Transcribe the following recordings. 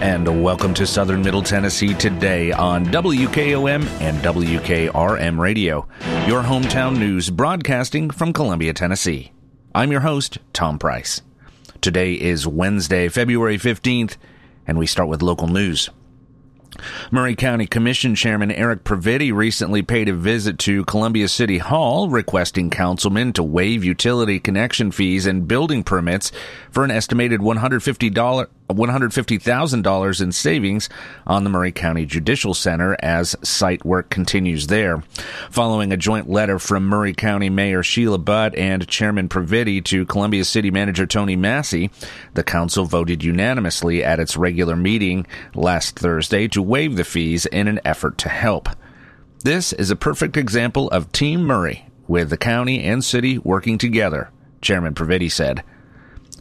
And welcome to Southern Middle Tennessee today on WKOM and WKRM Radio, your hometown news broadcasting from Columbia, Tennessee. I'm your host, Tom Price. Today is Wednesday, February 15th, and we start with local news. Maury County Commission Chairman Eric Previti recently paid a visit to Columbia City Hall requesting councilmen to waive utility connection fees and building permits for an estimated $150 $150,000 in savings on the Maury County Judicial Center as site work continues there. Following a joint letter from Maury County Mayor Sheila Butt and Chairman Previti to Columbia City Manager Tony Massey, the council voted unanimously at its regular meeting last Thursday to waive the fees in an effort to help. This is a perfect example of Team Maury, with the county and city working together, Chairman Previti said.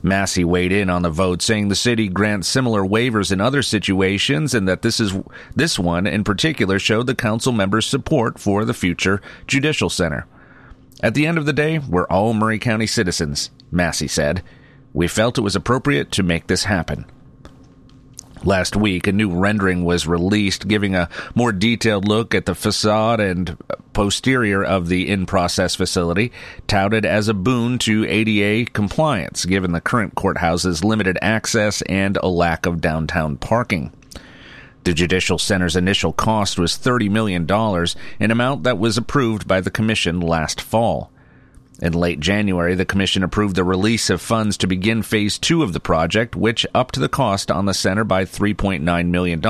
Massey weighed in on the vote, saying the city grants similar waivers in other situations, and that this is this one in particular showed the council members' support for the future judicial center. At the end of the day, we're all Maury County citizens, Massey said. We felt it was appropriate to make this happen. Last week, a new rendering was released giving a more detailed look at the facade and posterior of the in process facility, touted as a boon to ADA compliance given the current courthouse's limited access and a lack of downtown parking. The Judicial Center's initial cost was $30 million, an amount that was approved by the Commission last fall. In late January, the Commission approved the release of funds to begin Phase 2 of the project, which upped the cost on the center by $3.9 million,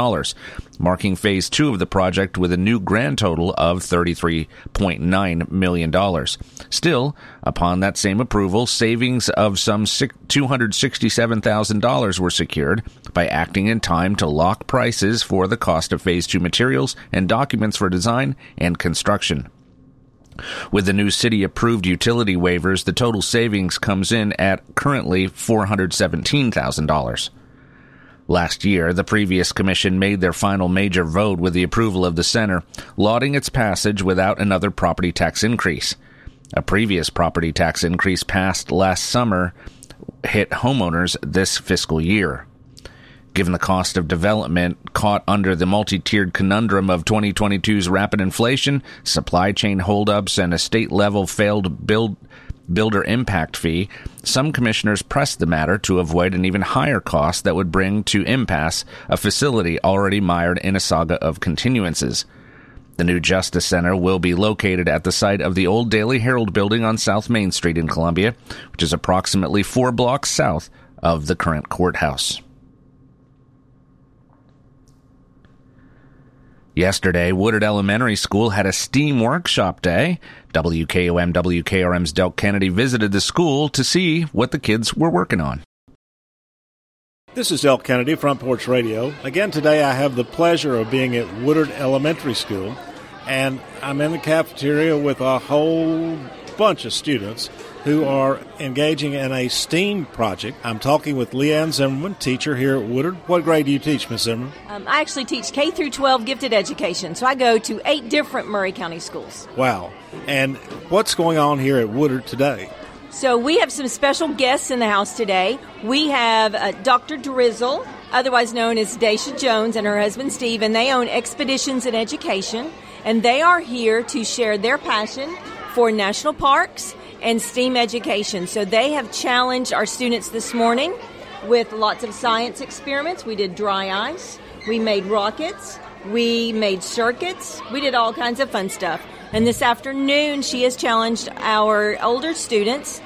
marking Phase 2 of the project with a new grand total of $33.9 million. Still, upon that same approval, savings of some $267,000 were secured by acting in time to lock prices for the cost of Phase 2 materials and documents for design and construction. With the new city approved utility waivers, the total savings comes in at currently $417,000. Last year, the previous commission made their final major vote with the approval of the center, lauding its passage without another property tax increase. A previous property tax increase passed last summer hit homeowners this fiscal year. Given the cost of development caught under the multi tiered conundrum of 2022's rapid inflation, supply chain holdups, and a state level failed build, builder impact fee, some commissioners pressed the matter to avoid an even higher cost that would bring to impasse a facility already mired in a saga of continuances. The new Justice Center will be located at the site of the old Daily Herald building on South Main Street in Columbia, which is approximately four blocks south of the current courthouse. Yesterday, Woodard Elementary School had a STEAM workshop day. WKOM WKRM's Del Kennedy visited the school to see what the kids were working on. This is Del Kennedy, Front Porch Radio. Again, today I have the pleasure of being at Woodard Elementary School, and I'm in the cafeteria with a whole bunch of students who are engaging in a STEAM project. I'm talking with Leanne Zimmerman, teacher here at Woodard. What grade do you teach, Ms. Zimmerman? Um, I actually teach K through 12 gifted education, so I go to eight different Maury County schools. Wow. And what's going on here at Woodard today? So we have some special guests in the house today. We have uh, Dr. Drizzle, otherwise known as Daisha Jones, and her husband Steve, and they own Expeditions in Education, and they are here to share their passion for national parks and STEAM education. So they have challenged our students this morning with lots of science experiments. We did dry ice, we made rockets, we made circuits, we did all kinds of fun stuff. And this afternoon, she has challenged our older students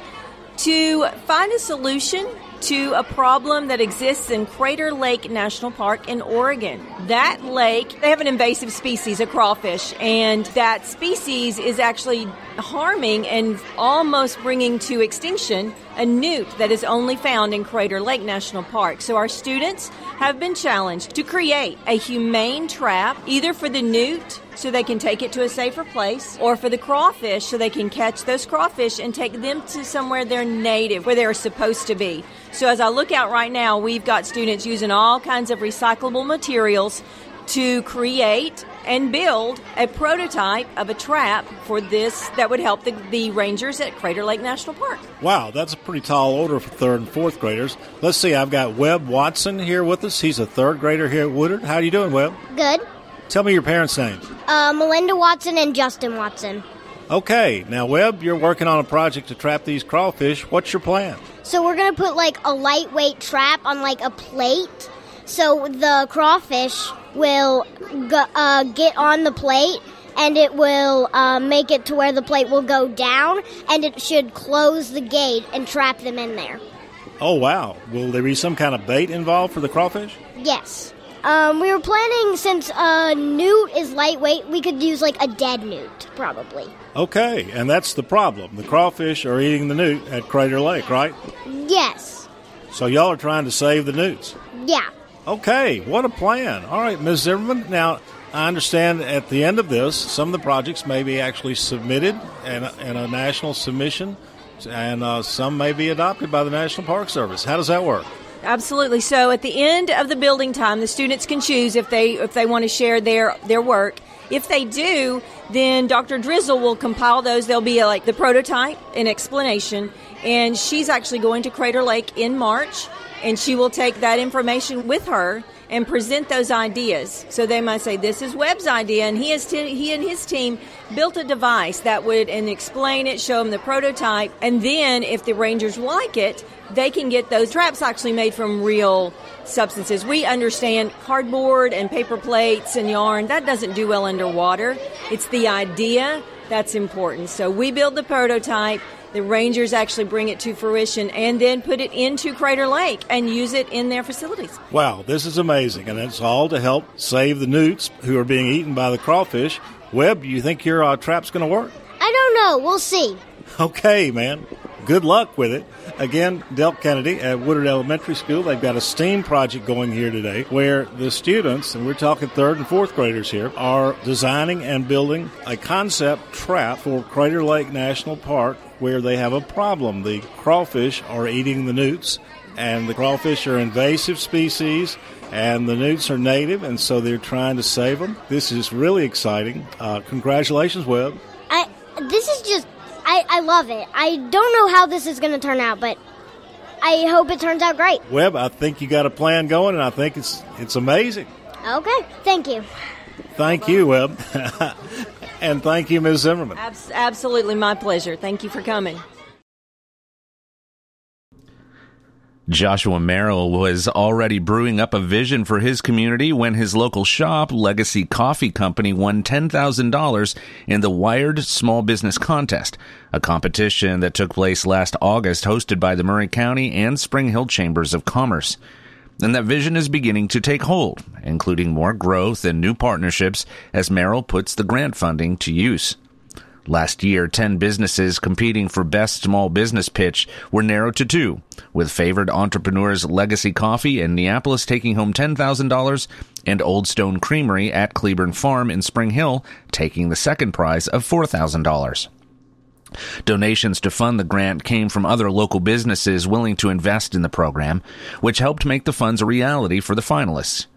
to find a solution to a problem that exists in Crater Lake National Park in Oregon. That lake, they have an invasive species, a crawfish, and that species is actually harming and almost bringing to extinction a newt that is only found in Crater Lake National Park. So our students have been challenged to create a humane trap either for the newt so they can take it to a safer place, or for the crawfish so they can catch those crawfish and take them to somewhere they're native, where they're supposed to be. So as I look out right now, we've got students using all kinds of recyclable materials to create and build a prototype of a trap for this that would help the, the rangers at Crater Lake National Park. Wow, that's a pretty tall order for third and fourth graders. Let's see, I've got Webb Watson here with us. He's a third grader here at Woodard. How are you doing, Webb? Good. Tell me your parents' names. Uh, Melinda Watson and Justin Watson. Okay, now Webb, you're working on a project to trap these crawfish. What's your plan? So we're gonna put like a lightweight trap on like a plate, so the crawfish will go, uh, get on the plate and it will uh, make it to where the plate will go down and it should close the gate and trap them in there. Oh wow! Will there be some kind of bait involved for the crawfish? Yes. Um, we were planning since a newt is lightweight, we could use like a dead newt, probably. Okay, and that's the problem. The crawfish are eating the newt at Crater Lake, right? Yes. So y'all are trying to save the newts. Yeah. Okay, what a plan. All right, Ms. Zimmerman. Now, I understand at the end of this, some of the projects may be actually submitted in a, in a national submission, and uh, some may be adopted by the National Park Service. How does that work? Absolutely. So at the end of the building time, the students can choose if they if they want to share their their work. If they do, then Dr. Drizzle will compile those. There'll be like the prototype, an explanation, and she's actually going to Crater Lake in March, and she will take that information with her and present those ideas. So they might say, "This is Webb's idea," and he has t- he and his team built a device that would and explain it, show them the prototype, and then if the rangers like it, they can get those traps actually made from real substances. We understand cardboard and paper plates and yarn that doesn't do well underwater. It's the idea that's important. So we build the prototype. The rangers actually bring it to fruition and then put it into Crater Lake and use it in their facilities. Wow, this is amazing, and it's all to help save the newts who are being eaten by the crawfish. Webb, do you think your uh, trap's going to work? I don't know. We'll see. Okay, man. Good luck with it. Again, Delk Kennedy at Woodard Elementary School, they've got a STEAM project going here today where the students, and we're talking third and fourth graders here, are designing and building a concept trap for Crater Lake National Park where they have a problem. The crawfish are eating the newts, and the crawfish are invasive species and the newts are native, and so they're trying to save them. This is really exciting. Uh, congratulations, Webb. I this is just I, I love it. I don't know how this is going to turn out, but I hope it turns out great. Webb, I think you got a plan going, and I think it's it's amazing. Okay, thank you. Thank you, Webb, and thank you, Ms. Zimmerman. Abs- absolutely my pleasure. Thank you for coming. Joshua Merrill was already brewing up a vision for his community when his local shop, Legacy Coffee Company, won $10,000 in the Wired Small Business Contest, a competition that took place last August hosted by the Maury County and Spring Hill Chambers of Commerce. And that vision is beginning to take hold, including more growth and new partnerships as Merrill puts the grant funding to use. Last year, 10 businesses competing for Best Small Business Pitch were narrowed to two, with favored entrepreneurs Legacy Coffee in Neapolis taking home $10,000 and Old Stone Creamery at Cleburne Farm in Spring Hill taking the second prize of $4,000. Donations to fund the grant came from other local businesses willing to invest in the program, which helped make the funds a reality for the finalists.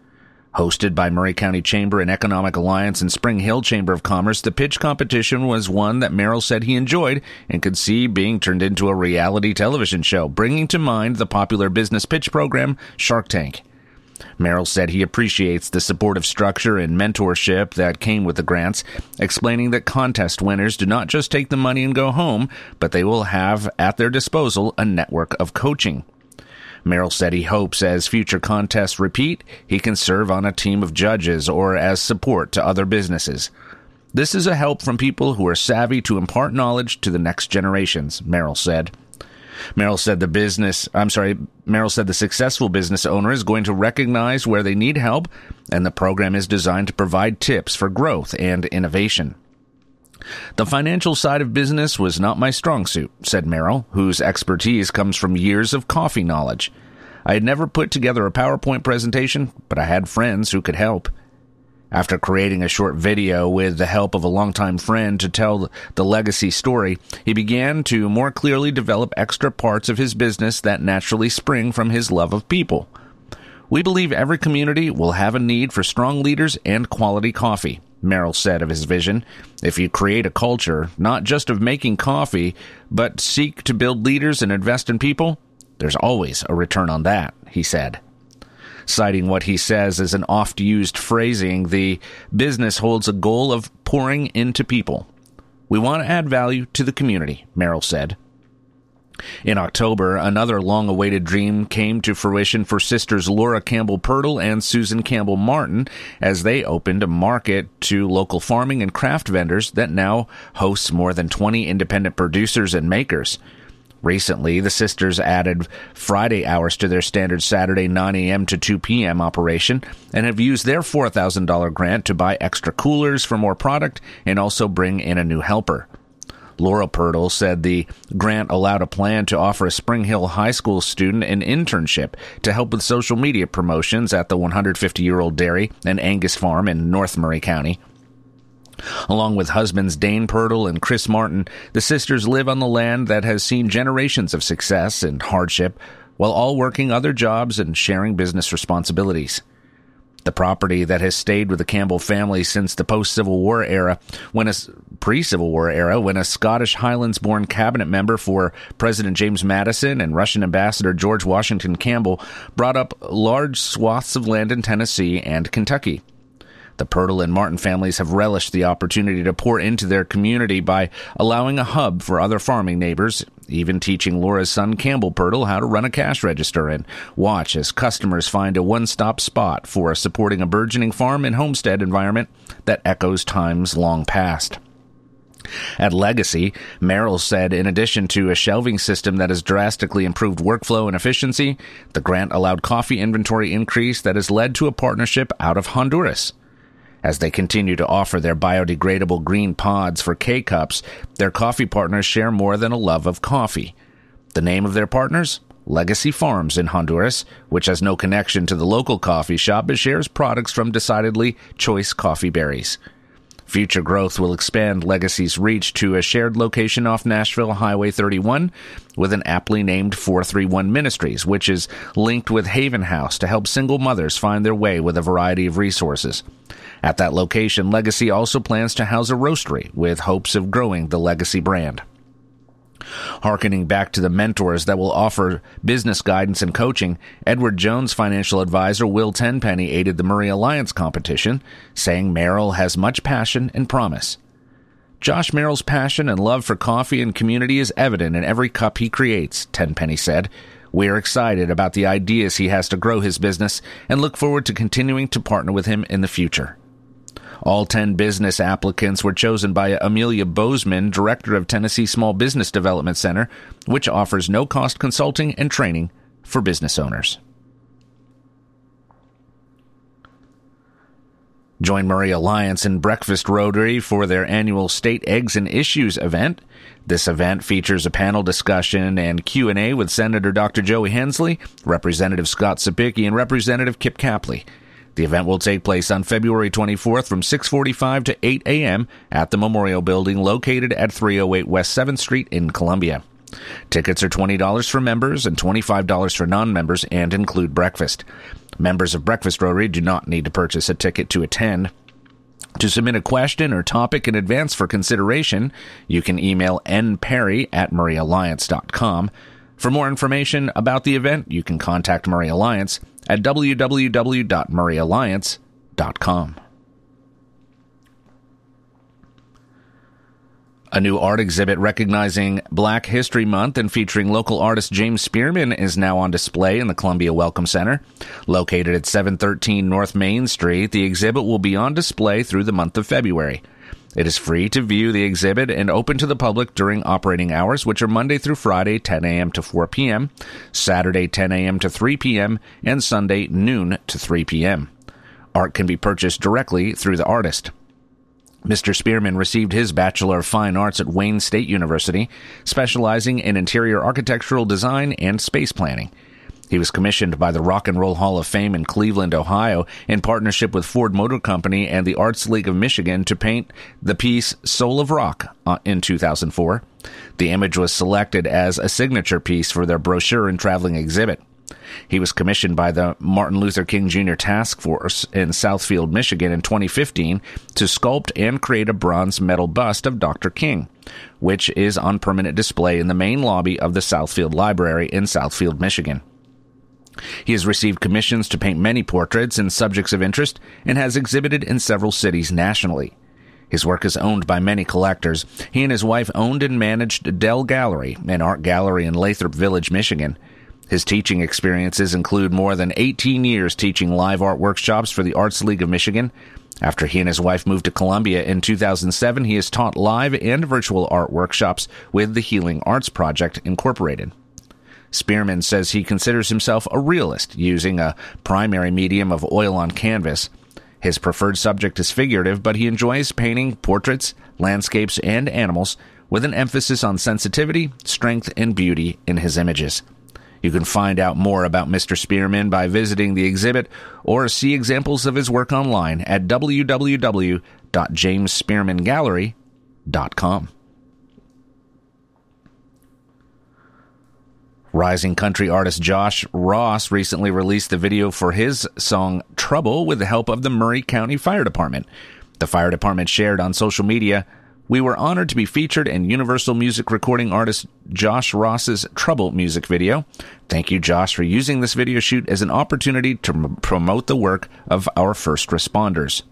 Hosted by Maury County Chamber and Economic Alliance and Spring Hill Chamber of Commerce, the pitch competition was one that Merrill said he enjoyed and could see being turned into a reality television show, bringing to mind the popular business pitch program Shark Tank. Merrill said he appreciates the supportive structure and mentorship that came with the grants, explaining that contest winners do not just take the money and go home, but they will have at their disposal a network of coaching. Merrill said he hopes as future contests repeat, he can serve on a team of judges or as support to other businesses. This is a help from people who are savvy to impart knowledge to the next generations, Merrill said. Merrill said the business, I'm sorry, Merrill said the successful business owner is going to recognize where they need help, and the program is designed to provide tips for growth and innovation. The financial side of business was not my strong suit, said Merrill, whose expertise comes from years of coffee knowledge. I had never put together a PowerPoint presentation, but I had friends who could help. After creating a short video with the help of a longtime friend to tell the legacy story, he began to more clearly develop extra parts of his business that naturally spring from his love of people. We believe every community will have a need for strong leaders and quality coffee. Merrill said of his vision. If you create a culture, not just of making coffee, but seek to build leaders and invest in people, there's always a return on that, he said. Citing what he says as an oft used phrasing, the business holds a goal of pouring into people. We want to add value to the community, Merrill said. In October, another long awaited dream came to fruition for sisters Laura Campbell Pirtle and Susan Campbell Martin as they opened a market to local farming and craft vendors that now hosts more than 20 independent producers and makers. Recently, the sisters added Friday hours to their standard Saturday 9 a.m. to 2 p.m. operation and have used their $4,000 grant to buy extra coolers for more product and also bring in a new helper. Laura Pirtle said the grant allowed a plan to offer a Spring Hill High School student an internship to help with social media promotions at the 150 year old dairy and Angus farm in North Maury County. Along with husbands Dane Pirtle and Chris Martin, the sisters live on the land that has seen generations of success and hardship while all working other jobs and sharing business responsibilities the property that has stayed with the Campbell family since the post Civil War era, when a pre Civil War era, when a Scottish Highlands born cabinet member for President James Madison and Russian Ambassador George Washington Campbell brought up large swaths of land in Tennessee and Kentucky. The Pirtle and Martin families have relished the opportunity to pour into their community by allowing a hub for other farming neighbors, even teaching Laura's son Campbell Pirtle how to run a cash register and watch as customers find a one-stop spot for supporting a burgeoning farm and homestead environment that echoes times long past. At Legacy, Merrill said in addition to a shelving system that has drastically improved workflow and efficiency, the grant allowed coffee inventory increase that has led to a partnership out of Honduras. As they continue to offer their biodegradable green pods for K cups, their coffee partners share more than a love of coffee. The name of their partners? Legacy Farms in Honduras, which has no connection to the local coffee shop but shares products from decidedly choice coffee berries. Future growth will expand Legacy's reach to a shared location off Nashville Highway 31 with an aptly named 431 Ministries, which is linked with Haven House to help single mothers find their way with a variety of resources. At that location, Legacy also plans to house a roastery with hopes of growing the Legacy brand. Harkening back to the mentors that will offer business guidance and coaching, Edward Jones financial advisor Will Tenpenny aided the Maury Alliance competition, saying Merrill has much passion and promise. Josh Merrill's passion and love for coffee and community is evident in every cup he creates, Tenpenny said. We are excited about the ideas he has to grow his business and look forward to continuing to partner with him in the future. All 10 business applicants were chosen by Amelia Bozeman, director of Tennessee Small Business Development Center, which offers no cost consulting and training for business owners. Join Maury Alliance and Breakfast Rotary for their annual State Eggs and Issues event. This event features a panel discussion and Q&A with Senator Dr. Joey Hensley, Representative Scott Cepicky, and Representative Kip Capley. The event will take place on February 24th from 6:45 to 8 a.m. at the Memorial Building located at 308 West 7th Street in Columbia. Tickets are $20 for members and $25 for non-members and include breakfast. Members of Breakfast Rotary do not need to purchase a ticket to attend. To submit a question or topic in advance for consideration, you can email nperry at mauryalliance.com. For more information about the event, you can contact Maury Alliance at www.mauryalliance.com. A new art exhibit recognizing Black History Month and featuring local artist James Spearman is now on display in the Columbia Welcome Center. Located at 713 North Main Street, the exhibit will be on display through the month of February. It is free to view the exhibit and open to the public during operating hours, which are Monday through Friday, 10 a.m. to 4 p.m., Saturday, 10 a.m. to 3 p.m., and Sunday, noon to 3 p.m. Art can be purchased directly through the artist. Mr. Spearman received his Bachelor of Fine Arts at Wayne State University, specializing in interior architectural design and space planning. He was commissioned by the Rock and Roll Hall of Fame in Cleveland, Ohio, in partnership with Ford Motor Company and the Arts League of Michigan to paint the piece Soul of Rock uh, in 2004. The image was selected as a signature piece for their brochure and traveling exhibit. He was commissioned by the Martin Luther King Jr. Task Force in Southfield, Michigan in 2015 to sculpt and create a bronze metal bust of Dr. King, which is on permanent display in the main lobby of the Southfield Library in Southfield, Michigan. He has received commissions to paint many portraits and subjects of interest and has exhibited in several cities nationally. His work is owned by many collectors. He and his wife owned and managed Dell Gallery, an art gallery in Lathrop Village, Michigan. His teaching experiences include more than 18 years teaching live art workshops for the Arts League of Michigan. After he and his wife moved to Columbia in 2007, he has taught live and virtual art workshops with the Healing Arts Project Incorporated. Spearman says he considers himself a realist, using a primary medium of oil on canvas. His preferred subject is figurative, but he enjoys painting portraits, landscapes, and animals with an emphasis on sensitivity, strength, and beauty in his images. You can find out more about Mr. Spearman by visiting the exhibit or see examples of his work online at www.jamesspearmangallery.com. Rising country artist Josh Ross recently released the video for his song Trouble with the help of the Maury County Fire Department. The fire department shared on social media, We were honored to be featured in Universal Music recording artist Josh Ross's Trouble music video. Thank you, Josh, for using this video shoot as an opportunity to promote the work of our first responders.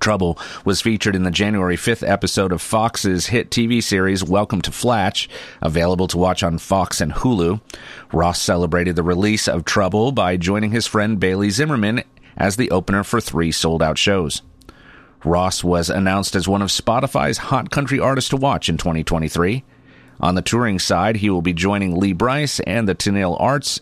Trouble was featured in the January 5th episode of Fox's hit TV series Welcome to Flatch, available to watch on Fox and Hulu. Ross celebrated the release of Trouble by joining his friend Bailey Zimmerman as the opener for three sold out shows. Ross was announced as one of Spotify's hot country artists to watch in 2023. On the touring side, he will be joining Lee Brice and the Tenille Arts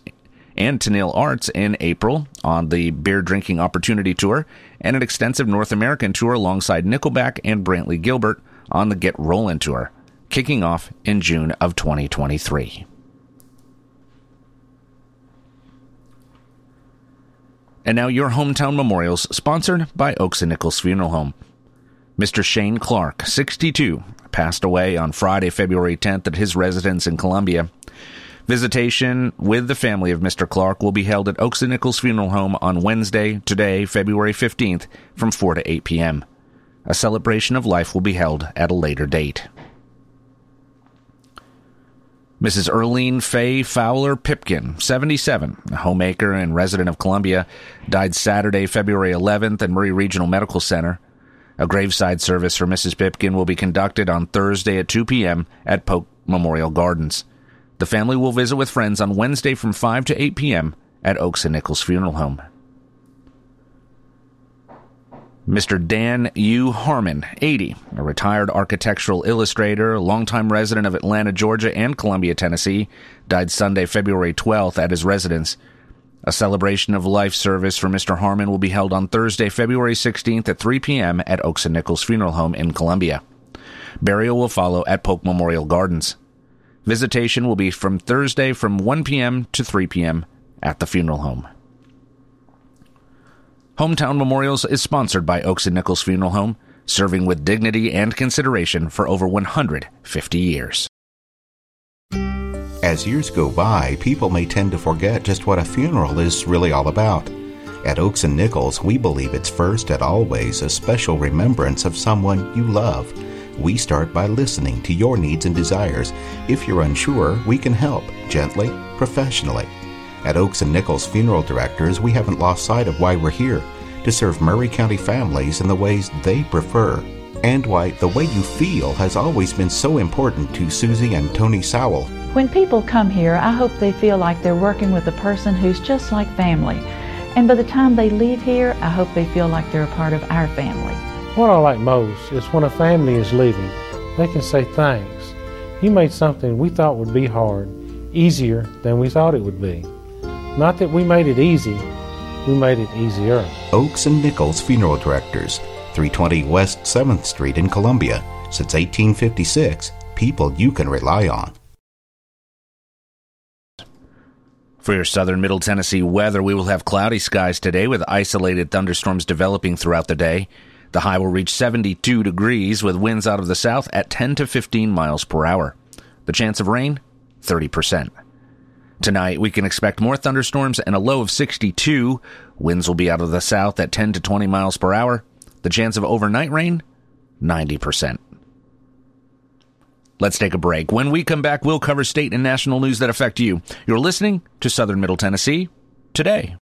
and Tenille Arts in April on the Beer Drinking Opportunity Tour and an extensive North American tour alongside Nickelback and Brantley Gilbert on the Get Rollin' Tour, kicking off in June of 2023. And now your hometown memorials, sponsored by Oaks and Nichols Funeral Home. Mr. Shane Clark, 62, passed away on Friday, February 10th at his residence in Columbia. Visitation with the family of Mr. Clark will be held at Oaks and Nichols Funeral Home on Wednesday, today, February 15th, from 4 to 8 p.m. A celebration of life will be held at a later date. Mrs. Erlene Faye Fowler Pipkin, 77, a homemaker and resident of Columbia, died Saturday, February 11th at Maury Regional Medical Center. A graveside service for Mrs. Pipkin will be conducted on Thursday at 2 p.m. at Polk Memorial Gardens. The family will visit with friends on Wednesday from 5 to 8 p.m. at Oaks and Nichols Funeral Home. Mr. Dan U. Harmon, 80, a retired architectural illustrator, longtime resident of Atlanta, Georgia, and Columbia, Tennessee, died Sunday, February 12th at his residence. A celebration of life service for Mr. Harmon will be held on Thursday, February 16th at 3 p.m. at Oaks and Nichols Funeral Home in Columbia. Burial will follow at Polk Memorial Gardens. Visitation will be from Thursday from 1 p.m. to 3 p.m. at the funeral home. Hometown Memorials is sponsored by Oaks and Nichols Funeral Home, serving with dignity and consideration for over 150 years. As years go by, people may tend to forget just what a funeral is really all about. At Oaks and Nichols, we believe it's first and always a special remembrance of someone you love. We start by listening to your needs and desires. If you're unsure, we can help gently, professionally. At Oaks and Nichols Funeral Directors, we haven't lost sight of why we're here to serve Maury County families in the ways they prefer, and why the way you feel has always been so important to Susie and Tony Sowell. When people come here, I hope they feel like they're working with a person who's just like family. And by the time they leave here, I hope they feel like they're a part of our family. What I like most is when a family is leaving, they can say thanks. You made something we thought would be hard easier than we thought it would be. Not that we made it easy, we made it easier. Oaks and Nichols Funeral Directors, 320 West 7th Street in Columbia. Since 1856, people you can rely on. For your southern middle Tennessee weather, we will have cloudy skies today with isolated thunderstorms developing throughout the day. The high will reach 72 degrees with winds out of the south at 10 to 15 miles per hour. The chance of rain, 30%. Tonight, we can expect more thunderstorms and a low of 62. Winds will be out of the south at 10 to 20 miles per hour. The chance of overnight rain, 90%. Let's take a break. When we come back, we'll cover state and national news that affect you. You're listening to Southern Middle Tennessee today.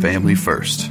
Family first.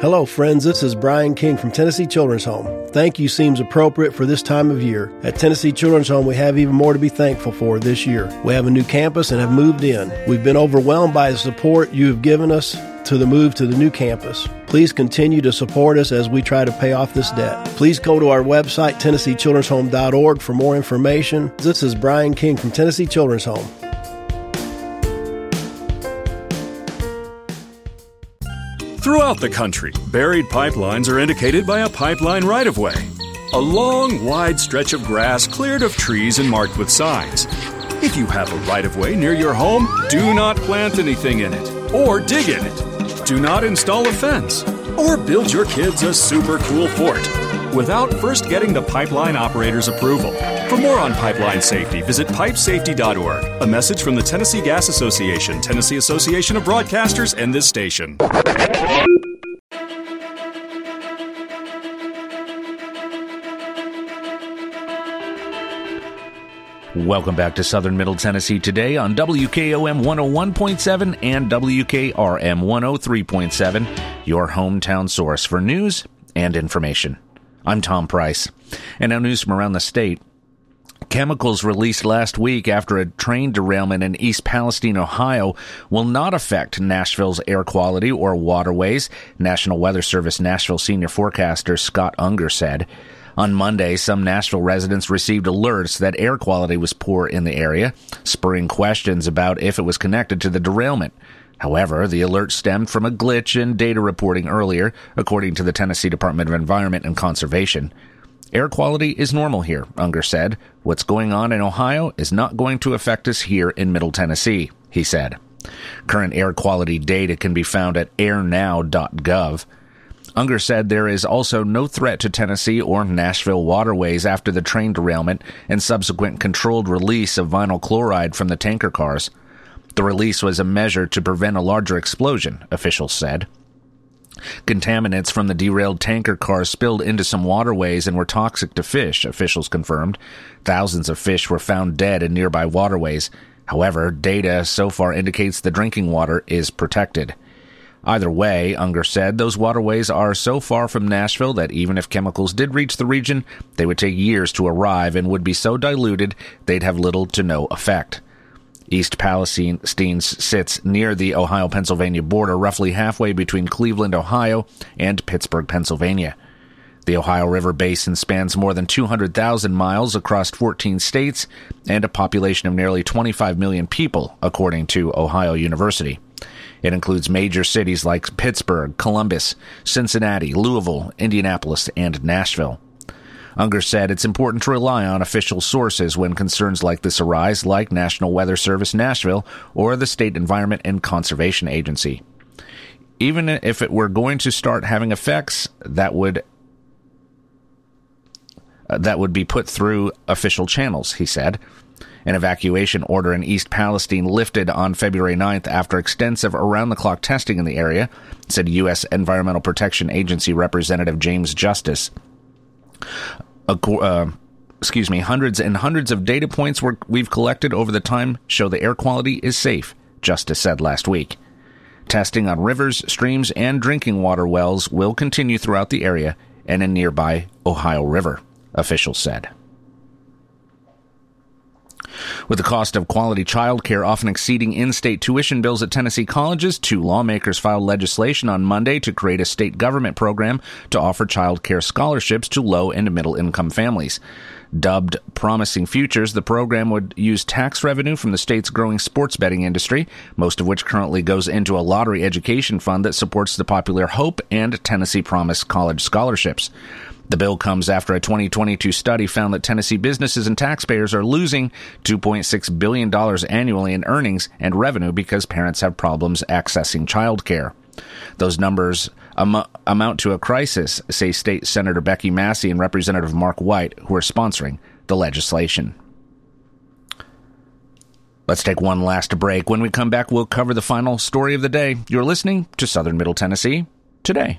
Hello, friends. This is Brian King from Tennessee Children's Home. Thank you seems appropriate for this time of year. At Tennessee Children's Home, we have even more to be thankful for this year. We have a new campus and have moved in. We've been overwhelmed by the support you have given us to the move to the new campus. Please continue to support us as we try to pay off this debt. Please go to our website, TennesseeChildren'sHome.org, for more information. This is Brian King from Tennessee Children's Home. Throughout the country, buried pipelines are indicated by a pipeline right of way. A long, wide stretch of grass cleared of trees and marked with signs. If you have a right of way near your home, do not plant anything in it or dig in it. Do not install a fence or build your kids a super cool fort without first getting the pipeline operator's approval. For more on pipeline safety, visit pipesafety.org. A message from the Tennessee Gas Association, Tennessee Association of Broadcasters, and this station. Welcome back to Southern Middle Tennessee today on WKOM 101.7 and WKRM 103.7, your hometown source for news and information. I'm Tom Price. And now news from around the state. Chemicals released last week after a train derailment in East Palestine, Ohio, will not affect Nashville's air quality or waterways, National Weather Service Nashville senior forecaster Scott Unger said. On Monday, some Nashville residents received alerts that air quality was poor in the area, spurring questions about if it was connected to the derailment. However, the alert stemmed from a glitch in data reporting earlier, according to the Tennessee Department of Environment and Conservation. Air quality is normal here, Unger said. What's going on in Ohio is not going to affect us here in Middle Tennessee, he said. Current air quality data can be found at airnow.gov. Unger said there is also no threat to Tennessee or Nashville waterways after the train derailment and subsequent controlled release of vinyl chloride from the tanker cars. The release was a measure to prevent a larger explosion, officials said. Contaminants from the derailed tanker car spilled into some waterways and were toxic to fish, officials confirmed. Thousands of fish were found dead in nearby waterways. However, data so far indicates the drinking water is protected. Either way, Unger said, those waterways are so far from Nashville that even if chemicals did reach the region, they would take years to arrive and would be so diluted they'd have little to no effect. East Palestine sits near the Ohio Pennsylvania border, roughly halfway between Cleveland, Ohio, and Pittsburgh, Pennsylvania. The Ohio River Basin spans more than 200,000 miles across 14 states and a population of nearly 25 million people, according to Ohio University. It includes major cities like Pittsburgh, Columbus, Cincinnati, Louisville, Indianapolis, and Nashville. Unger said it's important to rely on official sources when concerns like this arise, like National Weather Service Nashville or the State Environment and Conservation Agency. Even if it were going to start having effects, that would uh, that would be put through official channels, he said. An evacuation order in East Palestine lifted on February 9th after extensive around the clock testing in the area, said U.S. Environmental Protection Agency Representative James Justice. Uh, excuse me, hundreds and hundreds of data points we've collected over the time show the air quality is safe, Justice said last week. Testing on rivers, streams, and drinking water wells will continue throughout the area and in nearby Ohio River, officials said. With the cost of quality childcare often exceeding in state tuition bills at Tennessee colleges, two lawmakers filed legislation on Monday to create a state government program to offer childcare scholarships to low and middle income families. Dubbed Promising Futures, the program would use tax revenue from the state's growing sports betting industry, most of which currently goes into a lottery education fund that supports the popular Hope and Tennessee Promise college scholarships. The bill comes after a 2022 study found that Tennessee businesses and taxpayers are losing $2.6 billion annually in earnings and revenue because parents have problems accessing childcare. Those numbers am- amount to a crisis, say State Senator Becky Massey and Representative Mark White, who are sponsoring the legislation. Let's take one last break. When we come back, we'll cover the final story of the day. You're listening to Southern Middle Tennessee today.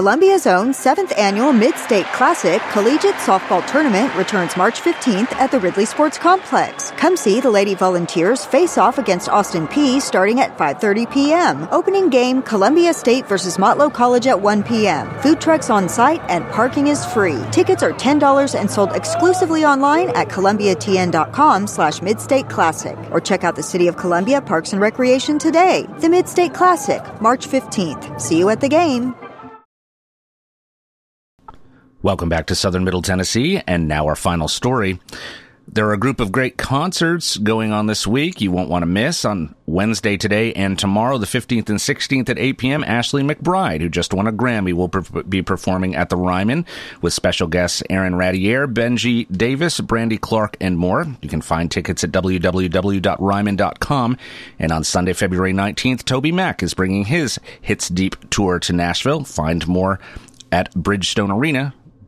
Columbia's own 7th annual Mid-State Classic Collegiate Softball Tournament returns March 15th at the Ridley Sports Complex. Come see the Lady Volunteers face off against Austin Peay starting at 5:30 p.m. Opening game Columbia State versus Motlow College at 1 p.m. Food trucks on site and parking is free. Tickets are $10 and sold exclusively online at columbiatn.com slash midstate classic or check out the City of Columbia Parks and Recreation today. The Mid State Classic, March 15th. See you at the game. Welcome back to Southern Middle Tennessee, and now our final story. There are a group of great concerts going on this week you won't want to miss. On Wednesday, today, and tomorrow, the 15th and 16th at 8 p.m., Ashley McBryde, who just won a Grammy, will per- be performing at the Ryman with special guests Aaron Raitiere, Benjy Davis, Brandy Clark, and more. You can find tickets at www.ryman.com. And on Sunday, February 19th, Toby Mac is bringing his Hits Deep tour to Nashville. Find more at Bridgestone Arena